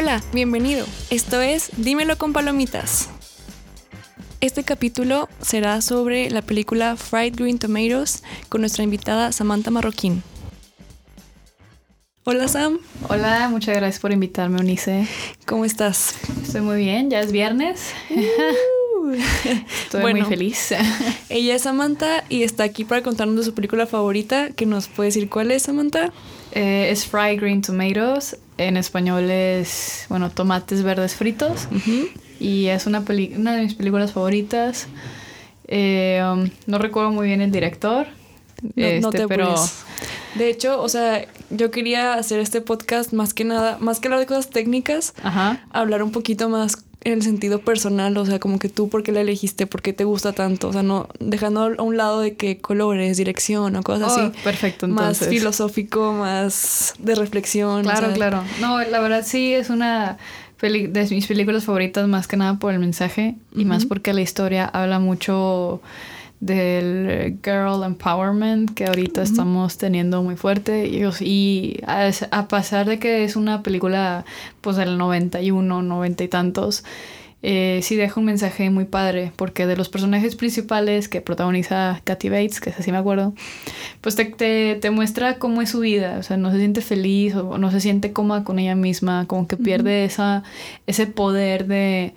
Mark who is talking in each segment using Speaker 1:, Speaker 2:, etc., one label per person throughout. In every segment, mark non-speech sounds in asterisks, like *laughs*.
Speaker 1: Hola, bienvenido. Esto es Dímelo con Palomitas. Este capítulo será sobre la película Fried Green Tomatoes con nuestra invitada Samantha Marroquín. Hola Sam.
Speaker 2: Hola, muchas gracias por invitarme, Unice.
Speaker 1: ¿Cómo estás?
Speaker 2: Estoy muy bien, ya es viernes. Uh. *laughs* Estoy muy feliz.
Speaker 1: ella es Samantha y está aquí para contarnos de su película favorita, que nos puede decir cuál es, Samantha.
Speaker 2: Eh, es Fried Green Tomatoes. En español es, bueno, tomates verdes fritos. Y es una, una de mis películas favoritas. Eh, um, no recuerdo muy bien el director.
Speaker 1: No, este, te pero... De hecho, o sea, yo quería hacer este podcast más que nada, más que hablar de cosas técnicas, hablar un poquito más en el sentido personal, o sea, como que tú, ¿por qué la elegiste? ¿Por qué te gusta tanto? O sea, no dejando a un lado de que colores, dirección o cosas así.
Speaker 2: Oh, perfecto,
Speaker 1: entonces. Más filosófico, más de reflexión.
Speaker 2: Claro, claro. No, la verdad sí es una de mis películas favoritas más que nada por el mensaje y más porque la historia habla mucho del girl empowerment que ahorita estamos teniendo muy fuerte. Y, y a, a, pesar de que es una película pues del 91, 90 y tantos, eh, sí deja un mensaje muy padre porque de los personajes principales que protagoniza Kathy Bates, que es así me acuerdo, pues te, te, te, muestra cómo es su vida, o sea, no se siente feliz o no se siente cómoda con ella misma, como que pierde esa, ese poder de,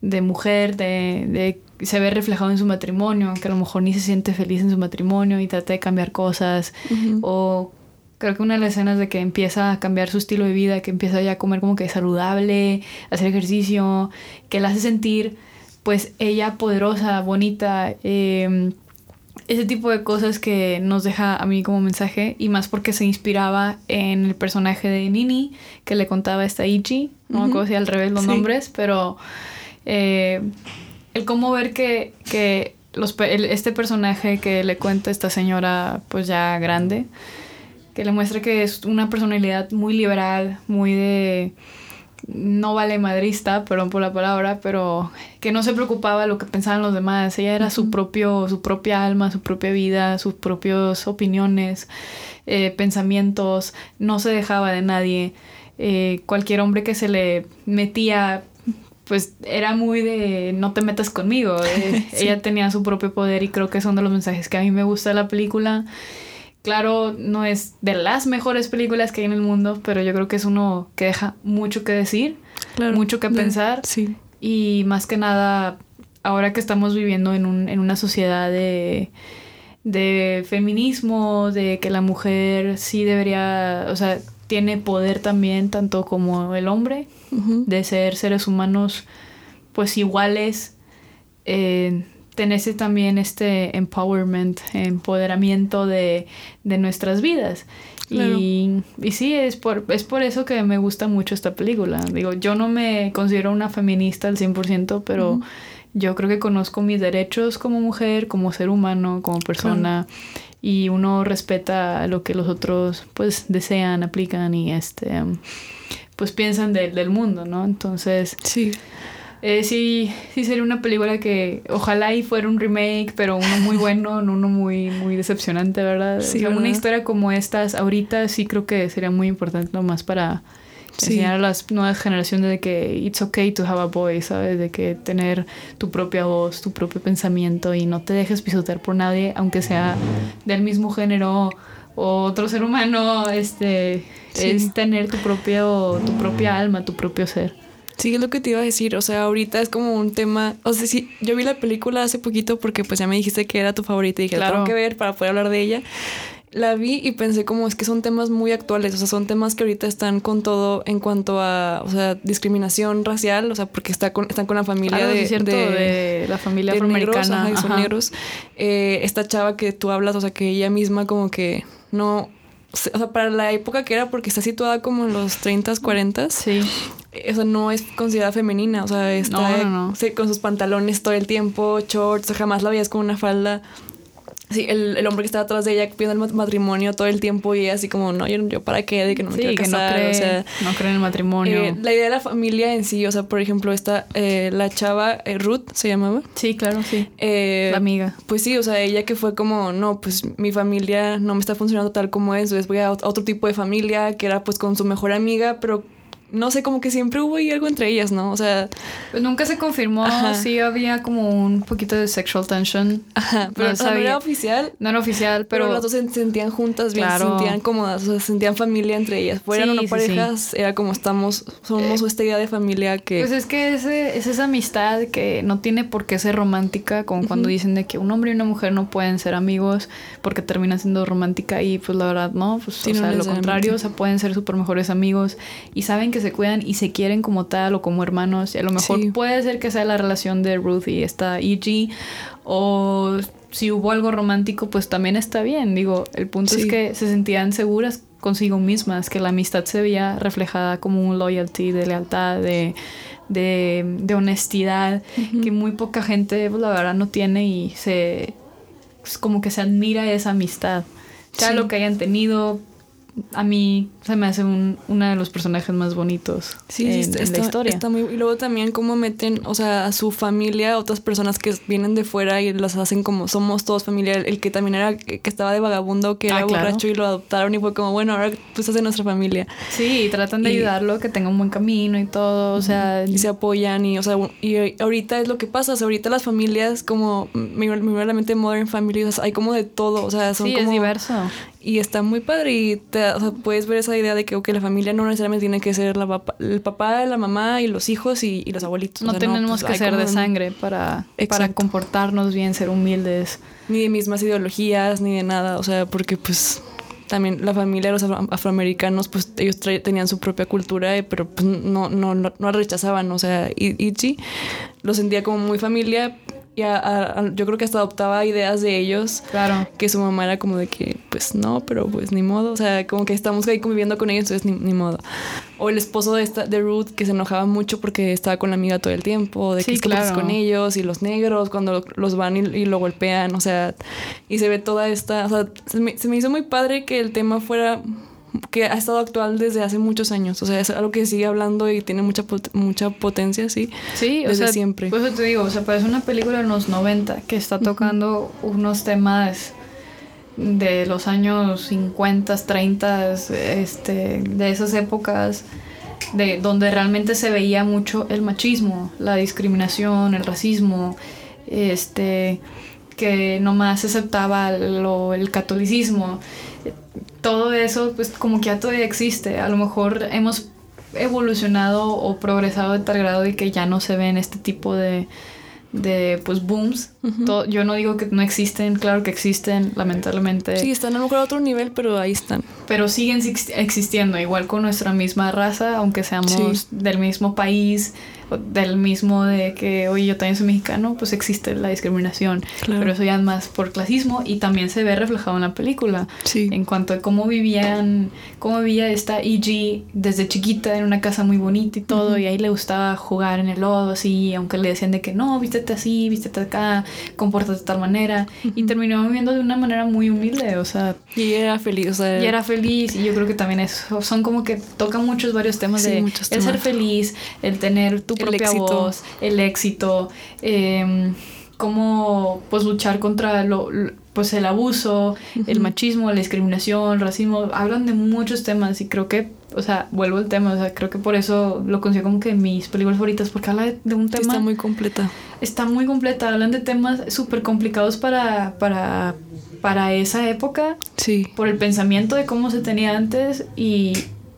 Speaker 2: de mujer, de, de se ve reflejado en su matrimonio, que a lo mejor ni se siente feliz en su matrimonio y trata de cambiar cosas. O creo que una de las escenas de que empieza a cambiar su estilo de vida, que empieza ya a comer como que saludable, hacer ejercicio, que la hace sentir pues ella poderosa, bonita. Em, ese tipo de cosas que nos deja a mí como mensaje y más porque se inspiraba en el personaje de Nini que le contaba esta Ichi, no me acuerdo si al revés los nombres, pero eh, el cómo ver que, que los, este personaje que le cuenta esta señora pues ya grande, que le muestra que es una personalidad muy liberal, muy de no vale madrista, perdón por la palabra, pero que no se preocupaba lo que pensaban los demás. Ella era su propio, su propia alma, su propia vida, sus propias opiniones, eh, pensamientos, no se dejaba de nadie. Eh, cualquier hombre que se le metía pues era muy de no te metas conmigo. Eh, *laughs* ella tenía su propio poder y creo que son de los mensajes que a mí me gusta de la película. Claro, no es de las mejores películas que hay en el mundo, pero yo creo que es uno que deja mucho que decir, mucho que pensar.
Speaker 1: Sí.
Speaker 2: Y más que nada, ahora que estamos viviendo en, un, en una sociedad de, de feminismo, de que la mujer sí debería, o sea, tiene poder también, tanto como el hombre, de ser seres humanos pues iguales, eh, tenerse también este empowerment, empoderamiento de, de nuestras vidas. Y, y, sí, es por, es por eso que me gusta mucho esta película. Digo, yo no me considero una feminista al 100%, pero yo creo que conozco mis derechos como mujer, como ser humano, como persona y uno respeta lo que los otros pues desean, aplican y este pues piensan del mundo, ¿no? Entonces,
Speaker 1: sí.
Speaker 2: Eh, sí, sí sería una película que ojalá y fuera un remake, pero uno muy bueno, no *laughs* uno muy, muy decepcionante, ¿verdad? Sí, una historia como estas ahorita sí creo que sería muy importante nomás para enseñar a las nuevas generaciones de que it's okay to have a voice, ¿sabes? De que tener tu propia voz, tu propio pensamiento y no te dejes pisotear por nadie, aunque sea del mismo género o otro ser humano, este, es tener tu propio, tu propia alma, tu propio ser.
Speaker 1: Sí, es lo que te iba a decir. O sea, ahorita es como un tema. O sea, sí, yo vi la película hace poquito porque pues ya me dijiste que era tu favorita y dije, claro. tengo que ver para poder hablar de ella la vi y pensé como es que son temas muy actuales, o sea, son temas que ahorita están con todo en cuanto a, o sea, discriminación racial, o sea, porque está con, están con la familia de,
Speaker 2: de, la familia afroamericana,
Speaker 1: negros, son negros. Eh, esta chava que tú hablas, o sea, que ella misma como que no, o sea, para la época que era, porque está situada como en los 30s, 40s.
Speaker 2: Sí.
Speaker 1: Eso no es considerada femenina, o sea, está con sus pantalones todo el tiempo, shorts, o jamás la veías con una falda. Sí, el, el, hombre que estaba atrás de ella pidiendo el matrimonio todo el tiempo y así como, no, yo, yo para qué, de que no me quiero casar.
Speaker 2: Que no cree,
Speaker 1: o sea,
Speaker 2: no cree en el matrimonio.
Speaker 1: Eh, la idea de la familia en sí, o sea, por ejemplo, esta, eh, la chava eh, Ruth se llamaba.
Speaker 2: Sí, claro, sí.
Speaker 1: Eh,
Speaker 2: la amiga.
Speaker 1: Pues sí, o sea, ella que fue como, no, pues mi familia no me está funcionando tal como es, entonces voy a otro tipo de familia que era pues con su mejor amiga, pero no sé, como que siempre hubo ahí algo entre ellas, ¿no? O sea...
Speaker 2: Pues nunca se confirmó, sí había como un poquito de sexual tension.
Speaker 1: Ajá, pero no, era oficial.
Speaker 2: No era oficial, pero...
Speaker 1: Pero las dos se sentían juntas bien, se sentían cómodas, o sea, se sentían familia entre ellas. Fueran una pareja, era como estamos, somos eh, esta idea de familia que...
Speaker 2: Pues es que ese, es esa amistad que no tiene por qué ser romántica, como cuando dicen de que un hombre y una mujer no pueden ser amigos porque termina siendo romántica y pues la verdad no, pues o sea, lo contrario, o sea, pueden ser súper mejores amigos y saben que se cuidan y se quieren como tal o como hermanos. Y a lo mejor puede ser que sea la relación de Ruth y esta E.G. O si hubo algo romántico, pues también está bien. Digo, el punto es que se sentían seguras consigo mismas, que la amistad se veía reflejada como un loyalty, de lealtad, de, de, honestidad, que muy poca gente, pues, la verdad, no tiene y se. Pues, como que se admira esa amistad. Ya lo que hayan tenido, a mí se me hace un, uno de los personajes más bonitos sí, en, la historia.
Speaker 1: y luego también cómo meten, o sea, a su familia, otras personas que vienen de fuera y las hacen como somos todos familia. El, que también era, que estaba de vagabundo, que era ah, borracho y lo adoptaron y fue como, bueno, ahora tú estás en nuestra familia.
Speaker 2: Sí, tratan de ayudarlo, que tenga un buen camino y todo, o sea.
Speaker 1: Y se apoyan y, o sea, y ahorita es lo que pasa, o sea, ahorita las familias como, mente Modern Family, o sea, hay como de todo, o sea, son
Speaker 2: sí,
Speaker 1: como...
Speaker 2: es diverso.
Speaker 1: Y está muy padre y te, o sea, puedes ver esa idea de que la familia no necesariamente tiene que ser la el papá, la mamá y los hijos y, los abuelitos.
Speaker 2: No tenemos pues, que ser de sangre para, para comportarnos bien, ser humildes.
Speaker 1: Ni de mismas ideologías, ni de nada. O sea, porque pues también la familia de los afroamericanos, pues ellos tenían su propia cultura, eh, pero pues no, no, no, no rechazaban. O sea, Ichi lo sentía como muy familia, y yo creo que hasta adoptaba ideas de ellos.
Speaker 2: Claro.
Speaker 1: Que su mamá era como de que, pues no, pero pues ni modo. O sea, como que estamos ahí conviviendo con ellos, entonces ni, modo. O el esposo de, esta, de Ruth que se enojaba mucho porque estaba con la amiga todo el tiempo, de que es con ellos y los negros cuando los van y, lo golpean. O sea, y se ve toda esta. O sea, se me hizo muy padre que el tema fuera que ha estado actual desde hace muchos años. O sea, es algo que sigue hablando y tiene mucha, mucha potencia, sí.
Speaker 2: Sí, desde o sea, siempre. Por eso te digo, o sea, parece una película de los 90 que está tocando unos temas de los años 50, 30, este, de esas épocas de donde realmente se veía mucho el machismo, la discriminación, el racismo, este que nomás aceptaba lo, el catolicismo todo eso pues como que ya todavía existe. A lo mejor hemos evolucionado o progresado de tal grado de que ya no se ven este tipo de, de pues booms. yo no digo que no existen, claro que existen, lamentablemente.
Speaker 1: Sí, están a lo mejor a otro nivel, pero ahí están.
Speaker 2: Pero siguen existiendo, igual con nuestra misma raza, aunque seamos del mismo país, del mismo de que, oye, yo también soy mexicano, pues existe la discriminación. Pero eso ya es más por clasismo y también se ve reflejado en la película.
Speaker 1: Sí.
Speaker 2: En cuanto a cómo vivían, cómo vivía esta E.G. desde chiquita en una casa muy bonita y todo, y ahí le gustaba jugar en el lodo, así, aunque le decían de que no, vístete así, vístete acá, compórtate de tal manera. Y terminó viviendo de una manera muy humilde, o sea.
Speaker 1: Y era feliz, o sea.
Speaker 2: Y era feliz, y yo creo que también eso, son como que tocan muchos varios temas de el ser feliz, el tener tu propia voz, el éxito, eh, cómo pues luchar contra lo, pues el abuso, el machismo, la discriminación, el racismo, hablan de muchos temas y creo que, o sea, vuelvo al tema, o sea, creo que por eso lo considero como que mis películas favoritas, porque habla de, un tema...
Speaker 1: Está muy completa.
Speaker 2: Está muy completa, hablan de temas súper complicados para, para, para esa época.
Speaker 1: Sí.
Speaker 2: Por el pensamiento de cómo se tenía antes y,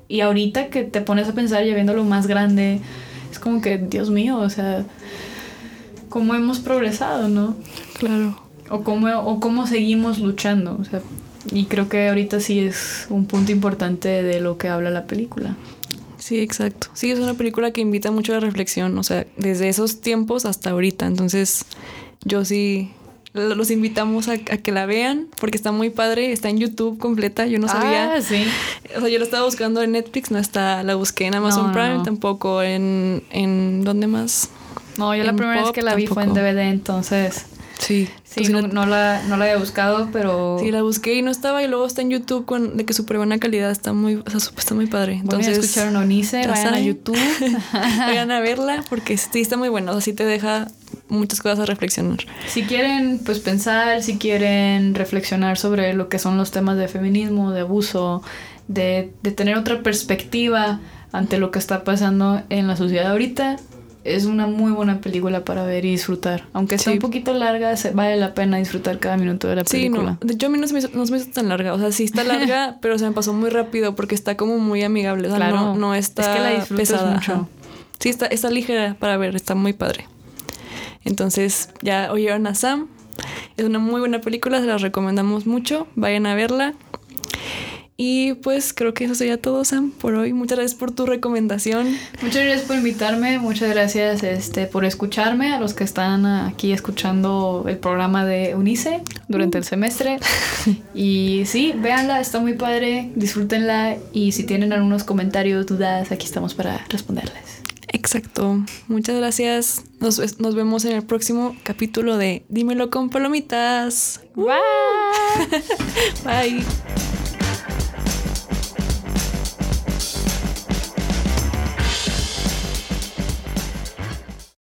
Speaker 2: y ahorita que te pones a pensar ya viendo lo más grande, es como que, Dios mío, o sea, cómo hemos progresado, ¿no?
Speaker 1: Claro.
Speaker 2: O cómo, o cómo seguimos luchando, o sea, y creo que ahorita sí es un punto importante de lo que habla la película.
Speaker 1: Sí, exacto. Sí, es una película que invita mucho a la reflexión, o sea, desde esos tiempos hasta ahorita. Entonces, yo sí los invitamos a, que la vean porque está muy padre, está en YouTube completa, yo no sabía.
Speaker 2: Ah, sí.
Speaker 1: O sea, yo lo estaba buscando en Netflix, no está, la busqué en Amazon Prime, tampoco en, en ¿dónde más?
Speaker 2: No, yo la primera vez que la vi fue en DVD, entonces...
Speaker 1: Sí.
Speaker 2: Sí, no, la, no la había buscado, pero...
Speaker 1: Sí, la busqué y no estaba y luego está en YouTube con, de que súper buena calidad, está muy, o sea, está muy padre.
Speaker 2: Entonces, escucharon a Onice, vayan a YouTube. *laughs*
Speaker 1: vayan a verla porque sí está muy buena, o sea, sí te deja muchas cosas a reflexionar.
Speaker 2: Si quieren, pues pensar, si quieren reflexionar sobre lo que son los temas de feminismo, de abuso, de, de tener otra perspectiva ante lo que está pasando en la sociedad ahorita. Es una muy buena película para ver y disfrutar. Aunque sea un poquito larga, vale la pena disfrutar cada minuto de la película.
Speaker 1: Sí, no. Yo a mí no se, me hizo, no se me hizo tan larga. O sea, sí está larga, *laughs* pero se me pasó muy rápido porque está como muy amigable. O sea, claro. no, no está es que la disfrutas mucho. Sí, está, está ligera para ver. Está muy padre. Entonces, ya oyeron a Sam. Es una muy buena película, se la recomendamos mucho. Vayan a verla. Y pues creo que eso sería todo, Sam, por hoy. Muchas gracias por tu recomendación.
Speaker 2: Muchas gracias por invitarme, muchas gracias este, por escucharme, a los que están aquí escuchando el programa de Unice durante el semestre. *laughs* Y sí, véanla, está muy padre, disfrútenla y si tienen algunos comentarios, dudas, aquí estamos para responderles.
Speaker 1: Exacto. Muchas gracias. Nos, nos vemos en el próximo capítulo de Dímelo con palomitas.
Speaker 2: Bye. *laughs*
Speaker 1: Bye.